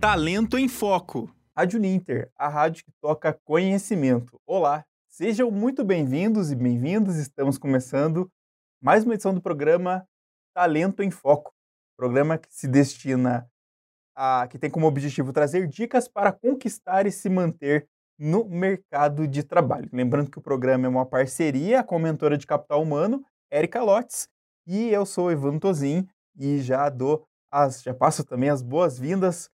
Talento em Foco. Rádio Ninter, a rádio que toca conhecimento. Olá, sejam muito bem-vindos e bem-vindas. Estamos começando mais uma edição do programa Talento em Foco, programa que se destina a que tem como objetivo trazer dicas para conquistar e se manter no mercado de trabalho. Lembrando que o programa é uma parceria com a mentora de capital humano, Erika Lotes, e eu sou Ivan Tozin e já dou as já passo também as boas-vindas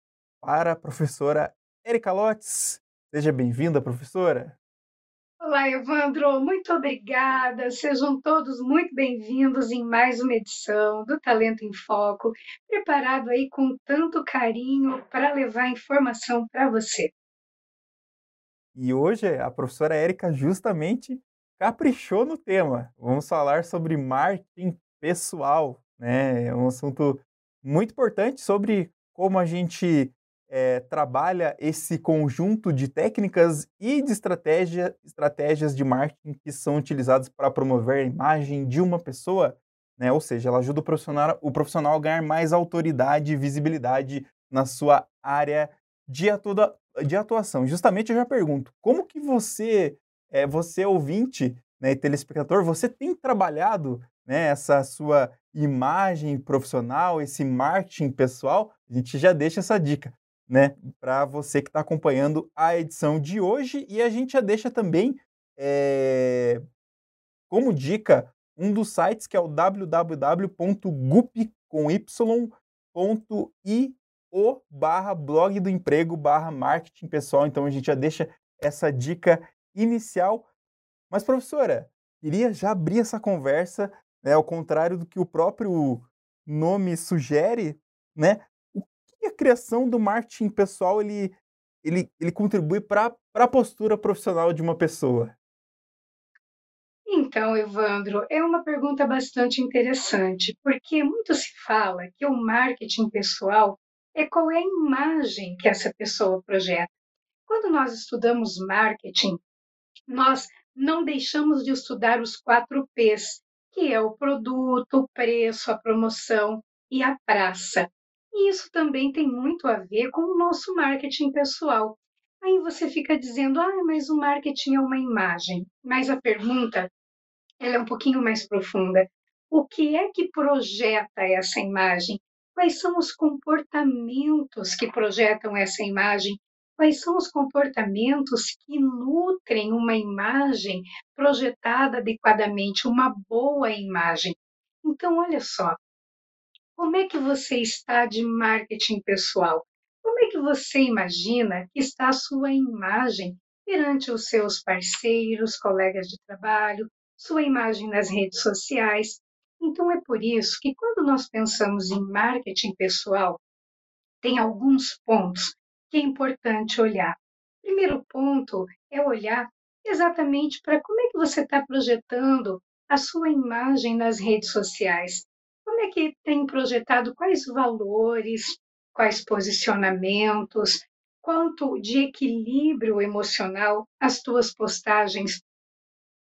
para a professora Erika Lotes. Seja bem-vinda, professora. Olá, Evandro, muito obrigada. Sejam todos muito bem-vindos em mais uma edição do Talento em Foco, preparado aí com tanto carinho para levar informação para você. E hoje a professora Érica justamente caprichou no tema. Vamos falar sobre marketing pessoal, né? É um assunto muito importante sobre como a gente é, trabalha esse conjunto de técnicas e de estratégia, estratégias de marketing que são utilizadas para promover a imagem de uma pessoa, né? ou seja, ela ajuda o profissional, o profissional a ganhar mais autoridade e visibilidade na sua área de, atua, de atuação. Justamente eu já pergunto, como que você, é, você ouvinte né, e telespectador, você tem trabalhado né, essa sua imagem profissional, esse marketing pessoal? A gente já deixa essa dica né, para você que está acompanhando a edição de hoje. E a gente já deixa também é, como dica um dos sites que é o www.gup.io barra blog do emprego barra marketing pessoal. Então a gente já deixa essa dica inicial. Mas, professora, queria já abrir essa conversa, né, ao contrário do que o próprio nome sugere, né? A criação do marketing pessoal ele, ele, ele contribui para a postura profissional de uma pessoa? Então, Evandro, é uma pergunta bastante interessante, porque muito se fala que o marketing pessoal é qual é a imagem que essa pessoa projeta. Quando nós estudamos marketing, nós não deixamos de estudar os quatro P's, que é o produto, o preço, a promoção e a praça. E isso também tem muito a ver com o nosso marketing pessoal. Aí você fica dizendo, ah, mas o marketing é uma imagem. Mas a pergunta ela é um pouquinho mais profunda. O que é que projeta essa imagem? Quais são os comportamentos que projetam essa imagem? Quais são os comportamentos que nutrem uma imagem projetada adequadamente, uma boa imagem? Então, olha só, como é que você está de marketing pessoal? Como é que você imagina que está a sua imagem perante os seus parceiros, colegas de trabalho, sua imagem nas redes sociais? Então é por isso que quando nós pensamos em marketing pessoal, tem alguns pontos que é importante olhar. Primeiro ponto é olhar exatamente para como é que você está projetando a sua imagem nas redes sociais. Como é que tem projetado quais valores, quais posicionamentos, quanto de equilíbrio emocional as tuas postagens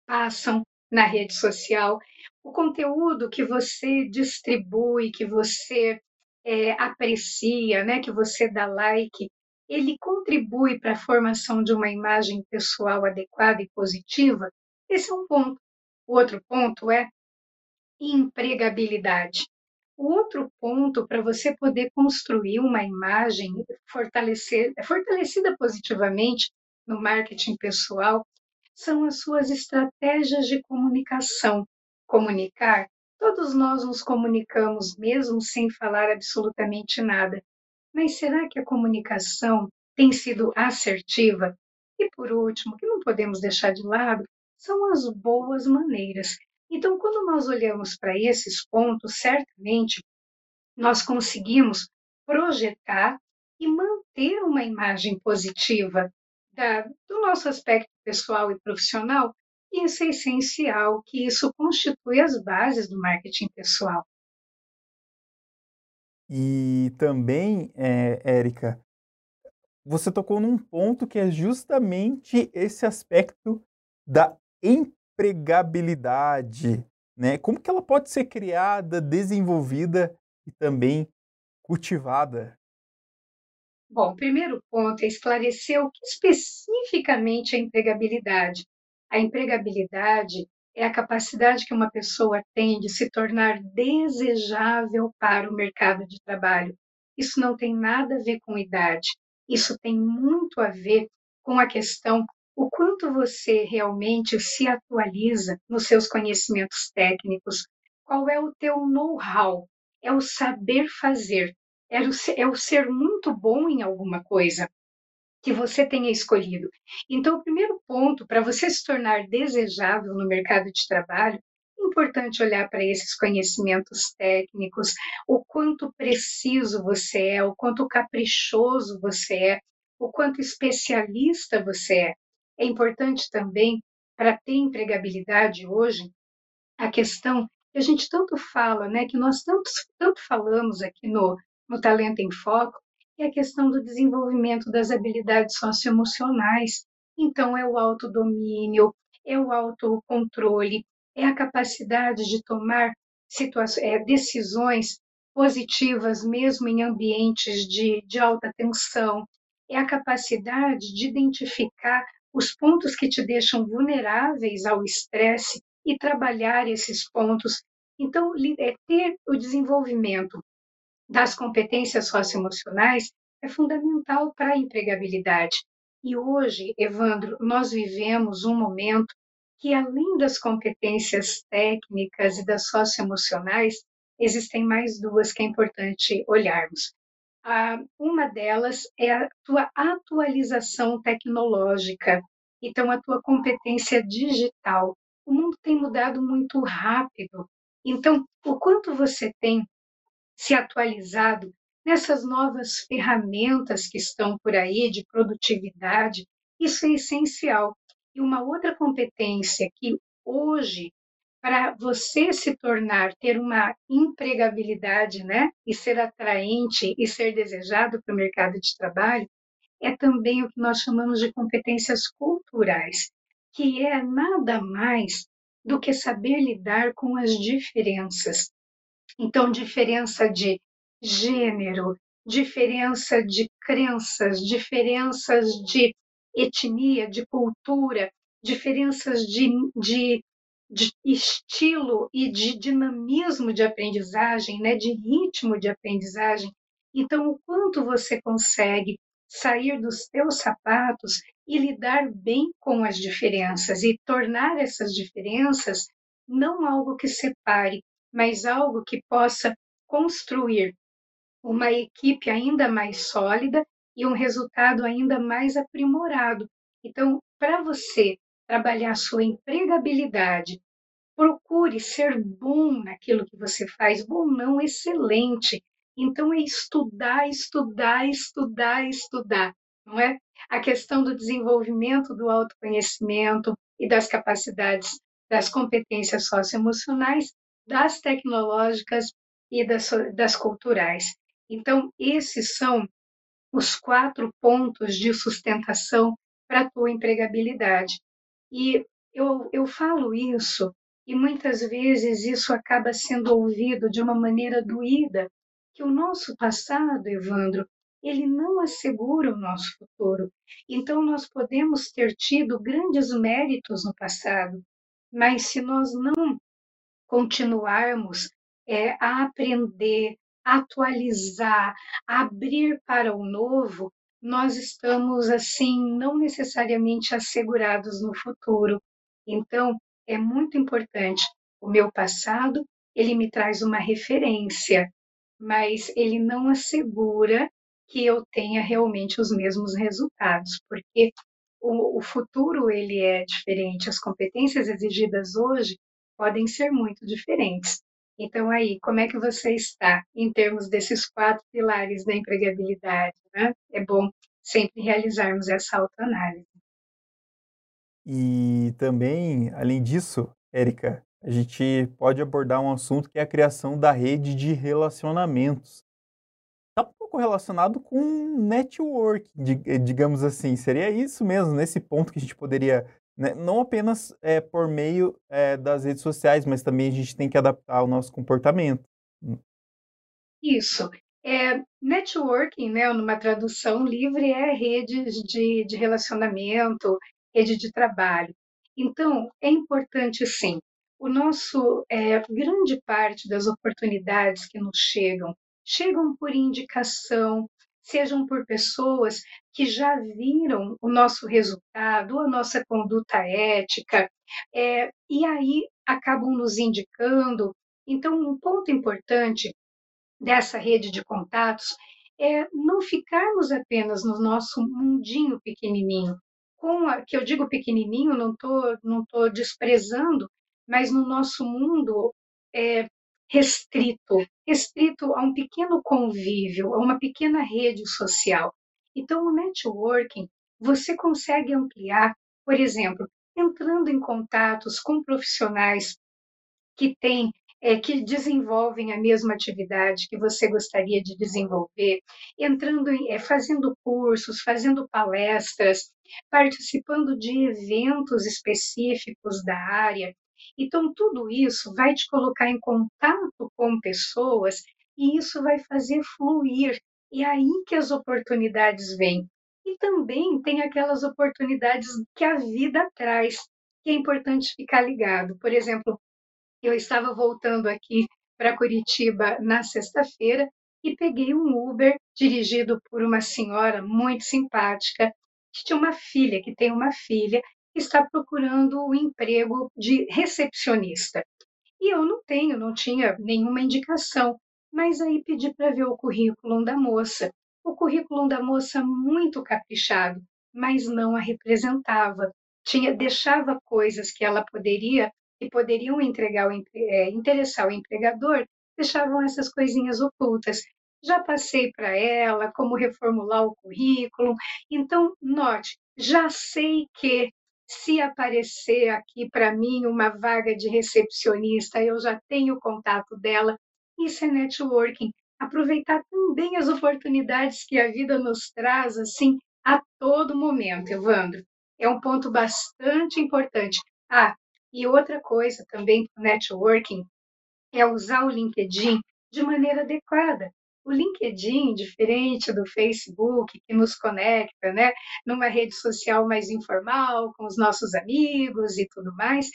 passam na rede social, o conteúdo que você distribui, que você é, aprecia, né, que você dá like, ele contribui para a formação de uma imagem pessoal adequada e positiva? Esse é um ponto. O outro ponto é empregabilidade. Outro ponto para você poder construir uma imagem fortalecer, fortalecida positivamente no marketing pessoal são as suas estratégias de comunicação. Comunicar, todos nós nos comunicamos mesmo sem falar absolutamente nada. Mas será que a comunicação tem sido assertiva? E por último, que não podemos deixar de lado, são as boas maneiras. Então, quando nós olhamos para esses pontos, certamente nós conseguimos projetar e manter uma imagem positiva da, do nosso aspecto pessoal e profissional, e isso é essencial, que isso constitui as bases do marketing pessoal. E também, é, Érica, você tocou num ponto que é justamente esse aspecto da empregabilidade, né? Como que ela pode ser criada, desenvolvida e também cultivada? Bom, o primeiro ponto é esclarecer o que especificamente é empregabilidade. A empregabilidade é a capacidade que uma pessoa tem de se tornar desejável para o mercado de trabalho. Isso não tem nada a ver com idade, isso tem muito a ver com a questão o quanto você realmente se atualiza nos seus conhecimentos técnicos, qual é o teu know-how, é o saber fazer, é o, é o ser muito bom em alguma coisa que você tenha escolhido. Então, o primeiro ponto para você se tornar desejável no mercado de trabalho, é importante olhar para esses conhecimentos técnicos, o quanto preciso você é, o quanto caprichoso você é, o quanto especialista você é. É importante também, para ter empregabilidade hoje, a questão que a gente tanto fala, né, que nós tanto, tanto falamos aqui no, no Talento em Foco, é a questão do desenvolvimento das habilidades socioemocionais. Então, é o autodomínio, é o autocontrole, é a capacidade de tomar é, decisões positivas, mesmo em ambientes de, de alta tensão, é a capacidade de identificar os pontos que te deixam vulneráveis ao estresse e trabalhar esses pontos. Então, é ter o desenvolvimento das competências socioemocionais é fundamental para a empregabilidade. E hoje, Evandro, nós vivemos um momento que, além das competências técnicas e das socioemocionais, existem mais duas que é importante olharmos. Uma delas é a tua atualização tecnológica, então a tua competência digital. O mundo tem mudado muito rápido, então o quanto você tem se atualizado nessas novas ferramentas que estão por aí de produtividade, isso é essencial. E uma outra competência que hoje, para você se tornar, ter uma empregabilidade, né, e ser atraente e ser desejado para o mercado de trabalho, é também o que nós chamamos de competências culturais, que é nada mais do que saber lidar com as diferenças, então, diferença de gênero, diferença de crenças, diferenças de etnia, de cultura, diferenças de, de, de estilo e de dinamismo de aprendizagem, né, de ritmo de aprendizagem. Então, o quanto você consegue sair dos teus sapatos e lidar bem com as diferenças e tornar essas diferenças não algo que separe, mas algo que possa construir uma equipe ainda mais sólida e um resultado ainda mais aprimorado. Então, para você trabalhar sua empregabilidade, procure ser bom naquilo que você faz, bom não, excelente. Então é estudar, estudar, estudar, estudar, não é? A questão do desenvolvimento do autoconhecimento e das capacidades, das competências socioemocionais das tecnológicas e das, das culturais. Então, esses são os quatro pontos de sustentação para a tua empregabilidade. E eu, eu falo isso e muitas vezes isso acaba sendo ouvido de uma maneira doída, que o nosso passado, Evandro, ele não assegura o nosso futuro. Então, nós podemos ter tido grandes méritos no passado, mas se nós não continuarmos é, a aprender, atualizar, abrir para o novo, nós estamos assim não necessariamente assegurados no futuro. Então, é muito importante. O meu passado, ele me traz uma referência, mas ele não assegura que eu tenha realmente os mesmos resultados, porque o, o futuro ele é diferente. As competências exigidas hoje podem ser muito diferentes. Então, aí, como é que você está em termos desses quatro pilares da empregabilidade? Né? É bom sempre realizarmos essa autoanálise. E também, além disso, Érica, a gente pode abordar um assunto que é a criação da rede de relacionamentos. Está um pouco relacionado com network, digamos assim. Seria isso mesmo, nesse ponto que a gente poderia né? Não apenas é, por meio é, das redes sociais, mas também a gente tem que adaptar o nosso comportamento. Hum. Isso. É, networking, né, numa tradução livre, é redes de, de relacionamento, rede de trabalho. Então, é importante, sim. O nosso, é, grande parte das oportunidades que nos chegam, chegam por indicação, sejam por pessoas que já viram o nosso resultado, a nossa conduta ética, é, e aí acabam nos indicando. Então, um ponto importante dessa rede de contatos é não ficarmos apenas no nosso mundinho pequenininho. Com a, que eu digo pequenininho, não estou não tô desprezando, mas no nosso mundo é, restrito, restrito a um pequeno convívio, a uma pequena rede social. Então, o networking você consegue ampliar, por exemplo, entrando em contatos com profissionais que têm é, que desenvolvem a mesma atividade que você gostaria de desenvolver, entrando é, fazendo cursos, fazendo palestras, participando de eventos específicos da área. Então, tudo isso vai te colocar em contato com pessoas e isso vai fazer fluir. E aí que as oportunidades vêm. E também tem aquelas oportunidades que a vida traz, que é importante ficar ligado. Por exemplo, eu estava voltando aqui para Curitiba na sexta-feira e peguei um Uber dirigido por uma senhora muito simpática, que tinha uma filha, que tem uma filha, que está procurando o um emprego de recepcionista. E eu não tenho, não tinha nenhuma indicação, mas aí pedi para ver o currículo da moça. O currículo da moça muito caprichado, mas não a representava. Tinha deixava coisas que ela poderia que poderiam entregar o, é, interessar o empregador deixavam essas coisinhas ocultas. Já passei para ela como reformular o currículo. Então, note, já sei que se aparecer aqui para mim uma vaga de recepcionista, eu já tenho contato dela. Isso é networking. Aproveitar também as oportunidades que a vida nos traz, assim, a todo momento, Evandro. É um ponto bastante importante. Ah, e outra coisa também para o networking é usar o LinkedIn de maneira adequada. O LinkedIn, diferente do Facebook, que nos conecta, né, numa rede social mais informal, com os nossos amigos e tudo mais,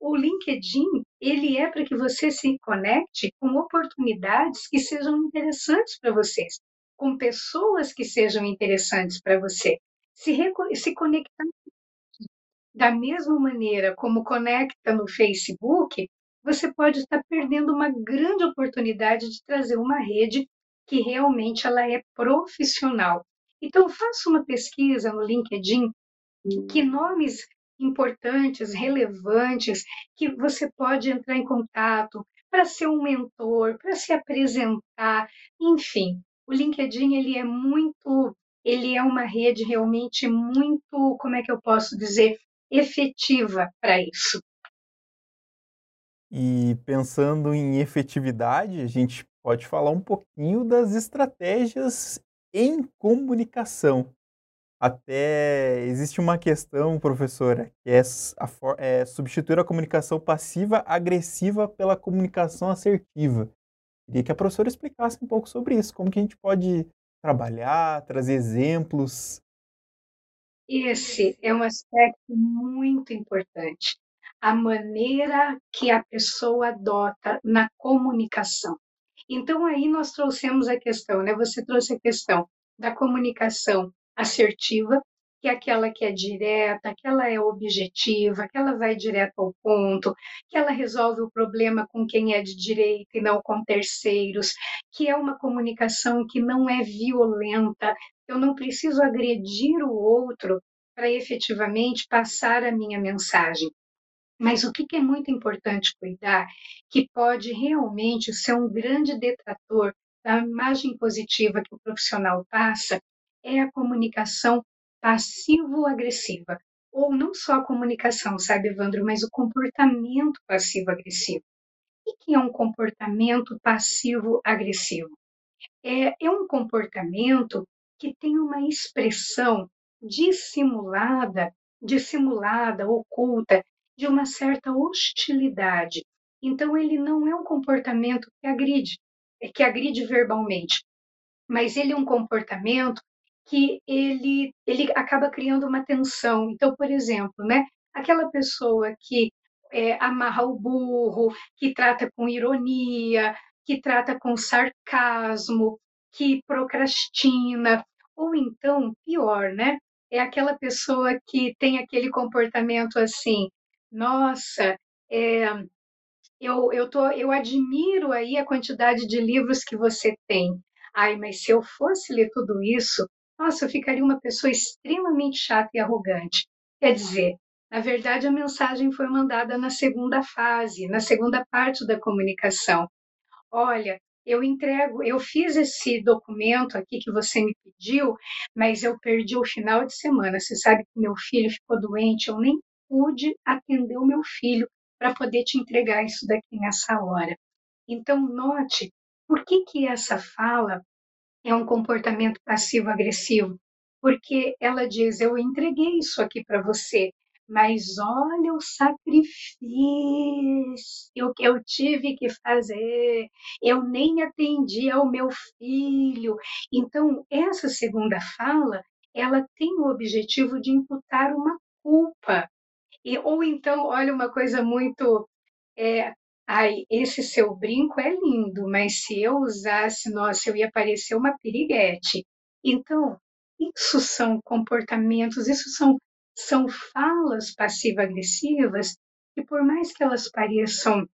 o LinkedIn, ele é para que você se conecte com oportunidades que sejam interessantes para vocês, com pessoas que sejam interessantes para você. Se, se conectar da mesma maneira como conecta no Facebook, você pode estar perdendo uma grande oportunidade de trazer uma rede que realmente ela é profissional. Então faça uma pesquisa no LinkedIn que nomes importantes, relevantes, que você pode entrar em contato para ser um mentor, para se apresentar, enfim. O LinkedIn ele é muito, ele é uma rede realmente muito, como é que eu posso dizer, efetiva para isso. E pensando em efetividade, a gente pode falar um pouquinho das estratégias em comunicação. Até existe uma questão, professora, que é, a, é substituir a comunicação passiva agressiva pela comunicação assertiva. Queria que a professora explicasse um pouco sobre isso, como que a gente pode trabalhar, trazer exemplos esse é um aspecto muito importante. A maneira que a pessoa adota na comunicação. Então, aí nós trouxemos a questão, né? Você trouxe a questão da comunicação assertiva, que é aquela que é direta, que ela é objetiva, que ela vai direto ao ponto, que ela resolve o problema com quem é de direita e não com terceiros, que é uma comunicação que não é violenta, eu não preciso agredir o outro para efetivamente passar a minha mensagem. Mas o que é muito importante cuidar, que pode realmente ser um grande detrator da imagem positiva que o profissional passa, é a comunicação passivo-agressiva. Ou não só a comunicação, sabe, Evandro, mas o comportamento passivo-agressivo. O que é um comportamento passivo-agressivo? É, é um comportamento que tem uma expressão dissimulada, dissimulada, oculta, de uma certa hostilidade. Então, ele não é um comportamento que agride, que agride verbalmente. mas ele é um comportamento que ele, ele acaba criando uma tensão. Então, por exemplo, né, aquela pessoa que é, amarra o burro, que trata com ironia, que trata com sarcasmo, que procrastina, ou então, pior, né? É aquela pessoa que tem aquele comportamento assim, nossa, é, eu, eu, tô, eu admiro aí a quantidade de livros que você tem. Ai, mas se eu fosse ler tudo isso, nossa, eu ficaria uma pessoa extremamente chata e arrogante. Quer dizer, na verdade, a mensagem foi mandada na segunda fase, na segunda parte da comunicação. Olha, eu entrego, eu fiz esse documento aqui que você me pediu, mas eu perdi o final de semana. Você sabe que meu filho ficou doente, eu nem pude atender o meu filho para poder te entregar isso daqui nessa hora. Então, note por que, que essa fala é um comportamento passivo-agressivo? Porque ela diz: Eu entreguei isso aqui para você, mas olha o sacrifício que eu tive que fazer, eu nem atendi ao meu filho. Então, essa segunda fala, ela tem o objetivo de imputar uma culpa. E, ou então, olha uma coisa muito. É, ai, esse seu brinco é lindo, mas se eu usasse, nossa, eu ia parecer uma piriguete. Então, isso são comportamentos, isso são são falas passivo-agressivas que, por mais que elas pareçam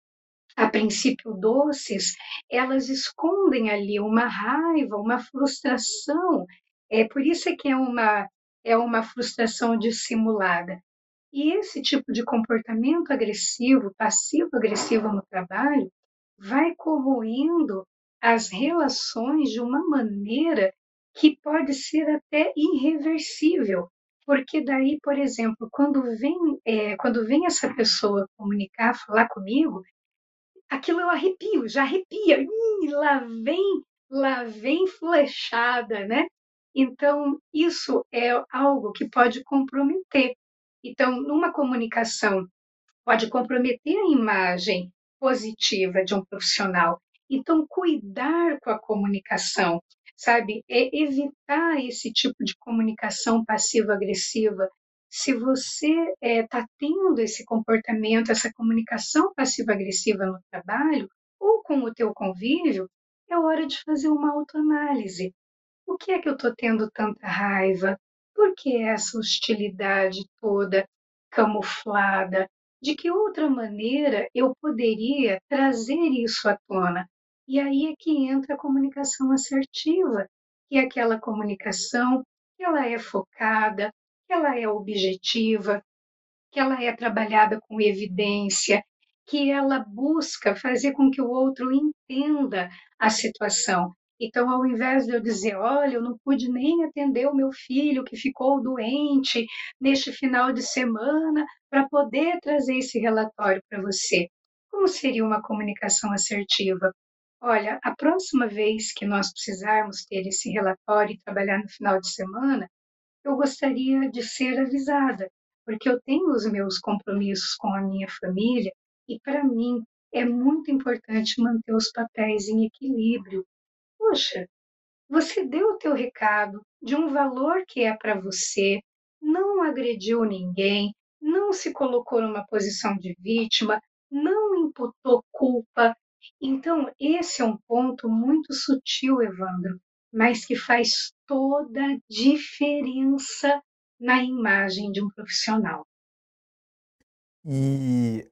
a princípio doces, elas escondem ali uma raiva, uma frustração. É por isso que é uma é uma frustração dissimulada. E esse tipo de comportamento agressivo, passivo-agressivo no trabalho, vai corroendo as relações de uma maneira que pode ser até irreversível. Porque daí, por exemplo, quando vem, é, quando vem essa pessoa comunicar, falar comigo, aquilo eu arrepio, já arrepia. Lá vem, lá vem flechada, né? Então, isso é algo que pode comprometer. Então, numa comunicação, pode comprometer a imagem positiva de um profissional. Então, cuidar com a comunicação, sabe? É evitar esse tipo de comunicação passiva-agressiva. Se você está eh, é, tendo esse comportamento, essa comunicação passiva-agressiva no trabalho ou com o teu convívio, é hora de fazer uma autoanálise. O que é que eu estou tendo tanta raiva? Por que essa hostilidade toda camuflada? De que outra maneira eu poderia trazer isso à tona? E aí é que entra a comunicação assertiva, que é aquela comunicação que ela é focada, que ela é objetiva, que ela é trabalhada com evidência, que ela busca fazer com que o outro entenda a situação. Então, ao invés de eu dizer, olha, eu não pude nem atender o meu filho que ficou doente neste final de semana para poder trazer esse relatório para você. Como seria uma comunicação assertiva? Olha, a próxima vez que nós precisarmos ter esse relatório e trabalhar no final de semana, eu gostaria de ser avisada, porque eu tenho os meus compromissos com a minha família e, para mim, é muito importante manter os papéis em equilíbrio. Poxa, você deu o teu recado de um valor que é para você, não agrediu ninguém, não se colocou numa posição de vítima, não imputou culpa, então, esse é um ponto muito sutil, Evandro, mas que faz toda a diferença na imagem de um profissional. E,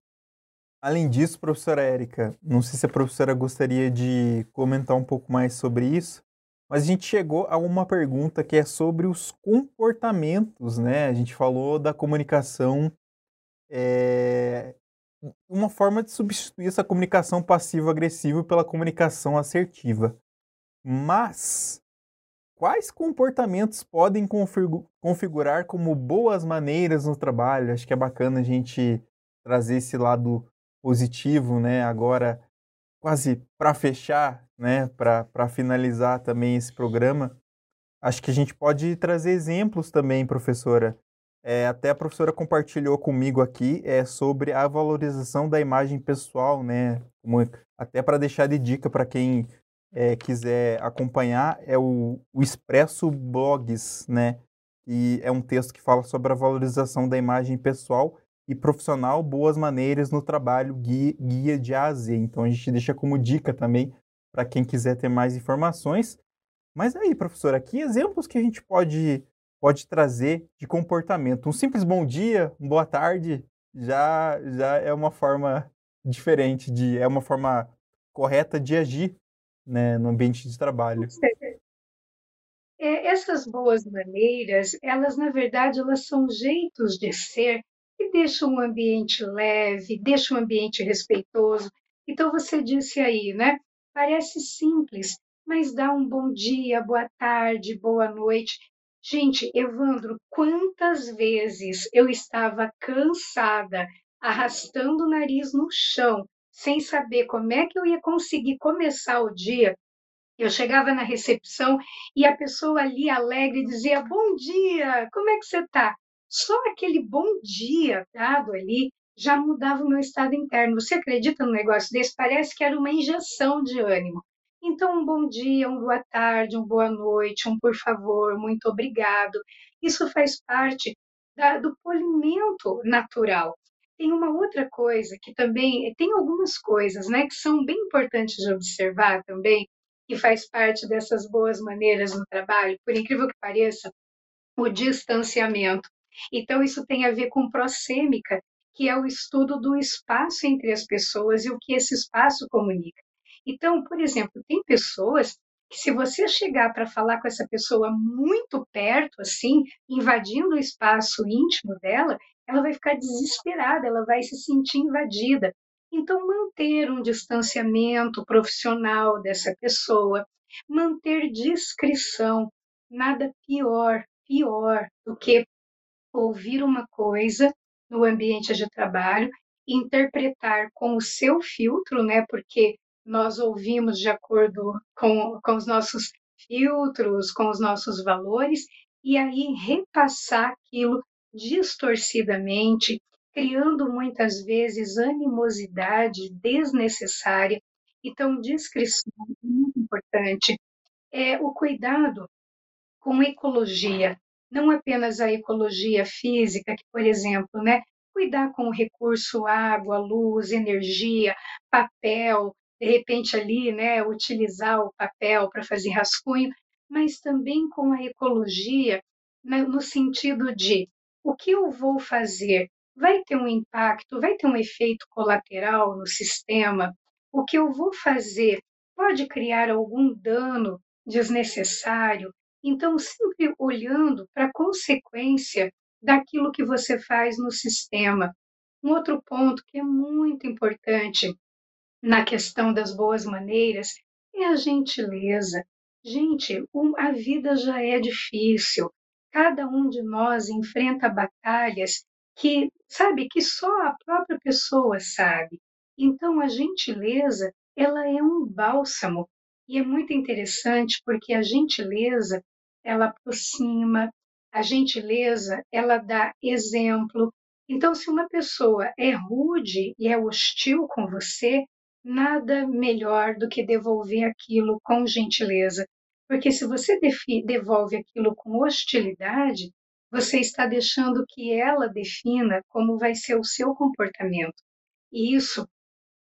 além disso, professora Érica, não sei se a professora gostaria de comentar um pouco mais sobre isso, mas a gente chegou a uma pergunta que é sobre os comportamentos, né? A gente falou da comunicação é, uma forma de substituir essa comunicação passivo-agressiva pela comunicação assertiva. Mas quais comportamentos podem configurar como boas maneiras no trabalho? Acho que é bacana a gente trazer esse lado positivo, né? Agora, quase para fechar, né? Para finalizar também esse programa, acho que a gente pode trazer exemplos também, professora, é, até a professora compartilhou comigo aqui é, sobre a valorização da imagem pessoal, né? Como, até para deixar de dica para quem é, quiser acompanhar, é o, o Expresso Blogs, né? E é um texto que fala sobre a valorização da imagem pessoal e profissional, boas maneiras no trabalho, guia, guia de Z. Então a gente deixa como dica também para quem quiser ter mais informações. Mas aí, professora, que exemplos que a gente pode, pode trazer de comportamento? Um simples bom dia, boa tarde, já, já é uma forma diferente, de, é uma forma correta de agir né, no ambiente de trabalho. É, essas boas maneiras, elas na verdade elas são jeitos de ser que deixam o ambiente leve, deixam o ambiente respeitoso. Então você disse aí, né? Parece simples, mas dá um bom dia, boa tarde, boa noite. Gente, Evandro, quantas vezes eu estava cansada, arrastando o nariz no chão, sem saber como é que eu ia conseguir começar o dia. Eu chegava na recepção e a pessoa ali alegre dizia: Bom dia, como é que você está? Só aquele bom dia dado ali já mudava o meu estado interno. Você acredita num negócio desse? Parece que era uma injeção de ânimo. Então, um bom dia, uma boa tarde, uma boa noite, um por favor, muito obrigado. Isso faz parte da, do polimento natural. Tem uma outra coisa que também tem algumas coisas, né, que são bem importantes de observar também, que faz parte dessas boas maneiras no trabalho. Por incrível que pareça, o distanciamento. Então, isso tem a ver com prosêmica, que é o estudo do espaço entre as pessoas e o que esse espaço comunica. Então, por exemplo, tem pessoas que se você chegar para falar com essa pessoa muito perto, assim, invadindo o espaço íntimo dela, ela vai ficar desesperada, ela vai se sentir invadida. Então, manter um distanciamento profissional dessa pessoa, manter discrição, nada pior, pior do que ouvir uma coisa no ambiente de trabalho, interpretar com o seu filtro, né? Porque nós ouvimos de acordo com, com os nossos filtros, com os nossos valores, e aí repassar aquilo distorcidamente, criando muitas vezes animosidade desnecessária. Então, discrição é muito importante. É o cuidado com ecologia, não apenas a ecologia física, que, por exemplo, né, cuidar com o recurso água, luz, energia, papel, de repente ali, né, utilizar o papel para fazer rascunho, mas também com a ecologia né, no sentido de o que eu vou fazer? Vai ter um impacto, vai ter um efeito colateral no sistema, o que eu vou fazer pode criar algum dano desnecessário. Então, sempre olhando para a consequência daquilo que você faz no sistema. Um outro ponto que é muito importante na questão das boas maneiras é a gentileza. Gente, a vida já é difícil. Cada um de nós enfrenta batalhas que, sabe, que só a própria pessoa sabe. Então, a gentileza, ela é um bálsamo. E é muito interessante porque a gentileza, ela aproxima, a gentileza, ela dá exemplo. Então, se uma pessoa é rude e é hostil com você, nada melhor do que devolver aquilo com gentileza. Porque se você devolve aquilo com hostilidade, você está deixando que ela defina como vai ser o seu comportamento. E isso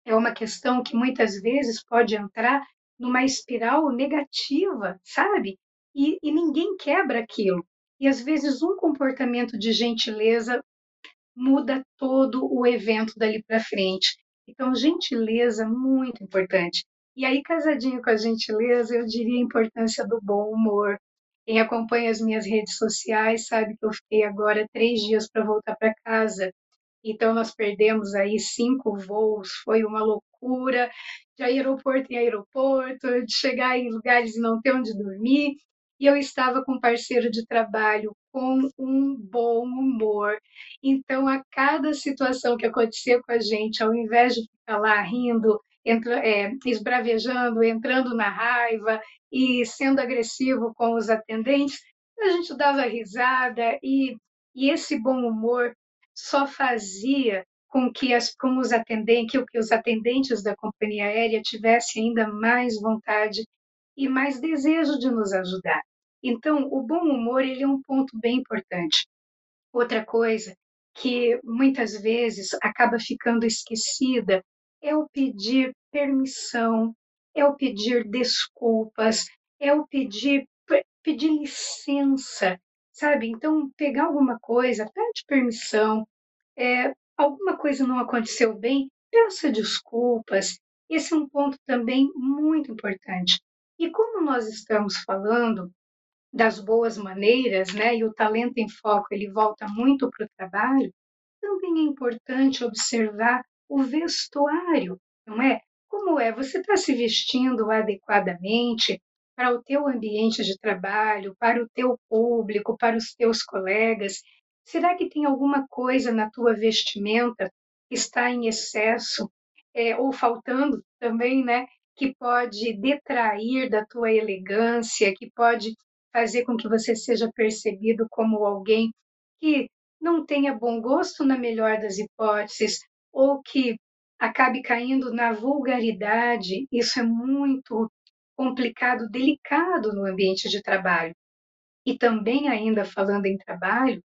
é uma questão que muitas vezes pode entrar numa espiral negativa, sabe? E, e ninguém quebra aquilo. E às vezes um comportamento de gentileza muda todo o evento dali para frente. Então, gentileza muito importante. E aí, casadinho com a gentileza, eu diria a importância do bom humor. Quem acompanha as minhas redes sociais sabe que eu fiquei agora três dias para voltar para casa. Então, nós perdemos aí cinco voos, foi uma loucura, de aeroporto em aeroporto, de chegar em lugares e não ter onde dormir e eu estava com um parceiro de trabalho com um bom humor. Então, a cada situação que acontecia com a gente, ao invés de ficar lá rindo, entra, é, esbravejando, entrando na raiva e sendo agressivo com os atendentes, a gente dava risada e, e esse bom humor só fazia com que, as, com os atendentes, que, que os atendentes da companhia aérea tivessem ainda mais vontade e mais desejo de nos ajudar. Então, o bom humor ele é um ponto bem importante. Outra coisa que muitas vezes acaba ficando esquecida é o pedir permissão, é o pedir desculpas, é o pedir pedir licença, sabe? Então, pegar alguma coisa, pede permissão, é, alguma coisa não aconteceu bem, peça desculpas. Esse é um ponto também muito importante. E como nós estamos falando das boas maneiras, né, e o talento em foco ele volta muito para o trabalho, também é importante observar o vestuário, não é? Como é? Você está se vestindo adequadamente para o teu ambiente de trabalho, para o teu público, para os teus colegas? Será que tem alguma coisa na tua vestimenta que está em excesso é, ou faltando também, né? Que pode detrair da tua elegância, que pode fazer com que você seja percebido como alguém que não tenha bom gosto na melhor das hipóteses, ou que acabe caindo na vulgaridade. Isso é muito complicado, delicado no ambiente de trabalho. E também, ainda falando em trabalho,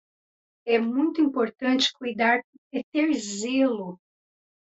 é muito importante cuidar, é ter zelo.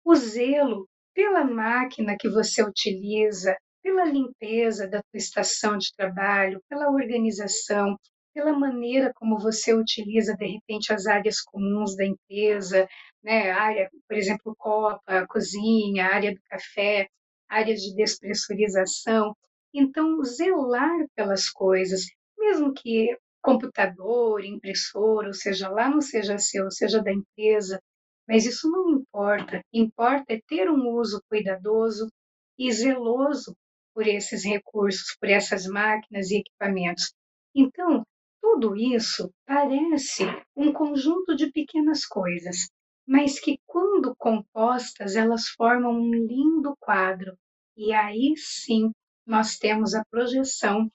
O zelo pela máquina que você utiliza, pela limpeza da tua estação de trabalho, pela organização, pela maneira como você utiliza de repente as áreas comuns da empresa, né, área, por exemplo, copa, cozinha, área do café, áreas de despressurização. Então, zelar pelas coisas, mesmo que computador, impressora, ou seja lá não seja seu, seja da empresa, mas isso não importa. Importa é ter um uso cuidadoso e zeloso por esses recursos, por essas máquinas e equipamentos. Então, tudo isso parece um conjunto de pequenas coisas, mas que, quando compostas, elas formam um lindo quadro. E aí sim nós temos a projeção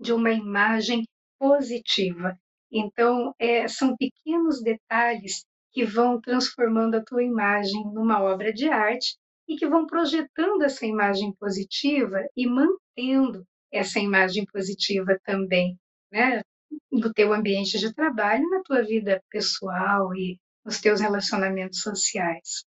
de uma imagem positiva. Então, é, são pequenos detalhes que vão transformando a tua imagem numa obra de arte e que vão projetando essa imagem positiva e mantendo essa imagem positiva também, né? No teu ambiente de trabalho, na tua vida pessoal e nos teus relacionamentos sociais.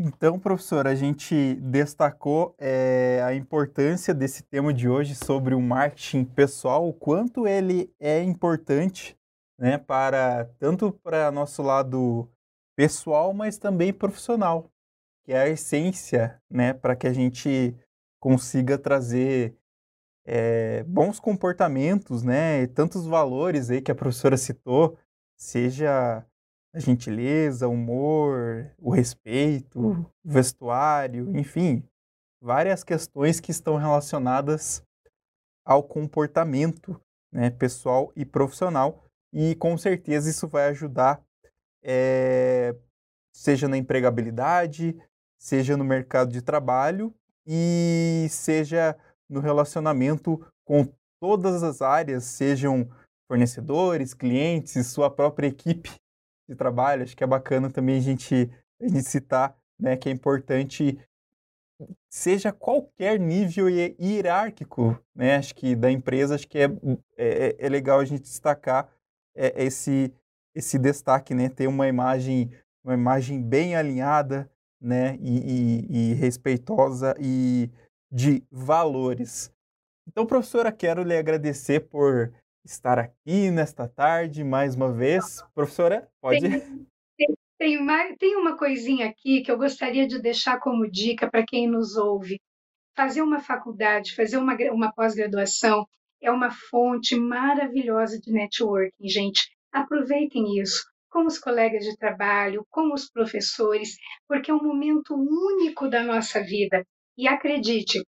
Então, professor, a gente destacou é, a importância desse tema de hoje sobre o marketing pessoal, o quanto ele é importante, né, para tanto para nosso lado pessoal, mas também profissional, que é a essência, né, para que a gente consiga trazer é, bons comportamentos, né, tantos valores aí que a professora citou, seja a gentileza, o humor, o respeito, o vestuário, enfim, várias questões que estão relacionadas ao comportamento né, pessoal e profissional. E com certeza isso vai ajudar é, seja na empregabilidade, seja no mercado de trabalho e seja no relacionamento com todas as áreas, sejam fornecedores, clientes, sua própria equipe de trabalho. Acho que é bacana também a gente, a gente citar né, que é importante, seja qualquer nível hierárquico, né? Acho que da empresa, acho que é, é, é legal a gente destacar é, esse, esse destaque, né? Ter uma imagem, uma imagem bem alinhada, né? E, e, e respeitosa e de valores. Então, professora, quero lhe agradecer por estar aqui nesta tarde mais uma vez. Professora, pode. Tem, tem, tem, uma, tem uma coisinha aqui que eu gostaria de deixar como dica para quem nos ouve. Fazer uma faculdade, fazer uma, uma pós-graduação é uma fonte maravilhosa de networking, gente. Aproveitem isso com os colegas de trabalho, com os professores, porque é um momento único da nossa vida. E acredite,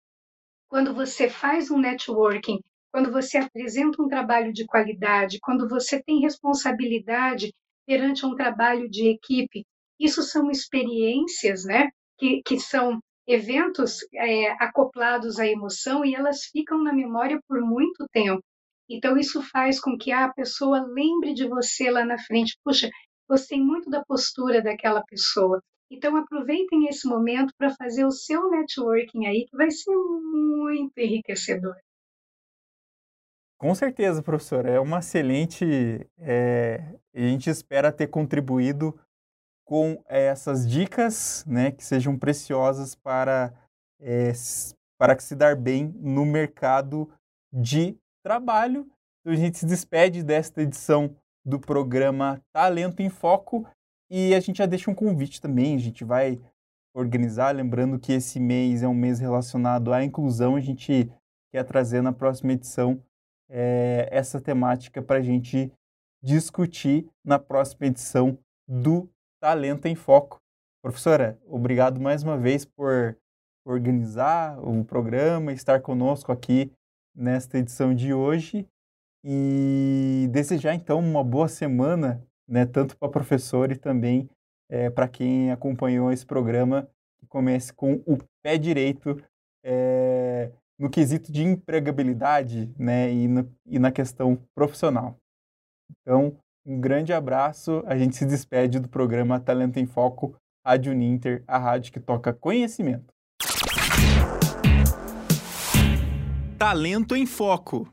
quando você faz um networking, quando você apresenta um trabalho de qualidade, quando você tem responsabilidade perante um trabalho de equipe, isso são experiências, né? Que, que são eventos é, acoplados à emoção e elas ficam na memória por muito tempo. Então, isso faz com que a pessoa lembre de você lá na frente. Puxa, gostei muito da postura daquela pessoa. Então aproveitem esse momento para fazer o seu networking aí, que vai ser muito enriquecedor. Com certeza, professor. É uma excelente. É, a gente espera ter contribuído com essas dicas, né, que sejam preciosas para, é, para que se dar bem no mercado de trabalho. Então, a gente se despede desta edição do programa Talento em Foco e a gente já deixa um convite também. A gente vai organizar, lembrando que esse mês é um mês relacionado à inclusão. A gente quer trazer na próxima edição é, essa temática para a gente discutir na próxima edição do Talento em Foco. Professora, obrigado mais uma vez por organizar o programa, estar conosco aqui nesta edição de hoje e desejar então uma boa semana, né, tanto para professora e também é, para quem acompanhou esse programa, que comece com o pé direito é, no quesito de empregabilidade né, e, no, e na questão profissional. Então, um grande abraço. A gente se despede do programa Talento em Foco, Rádio Ninter, a rádio que toca conhecimento. Talento em Foco.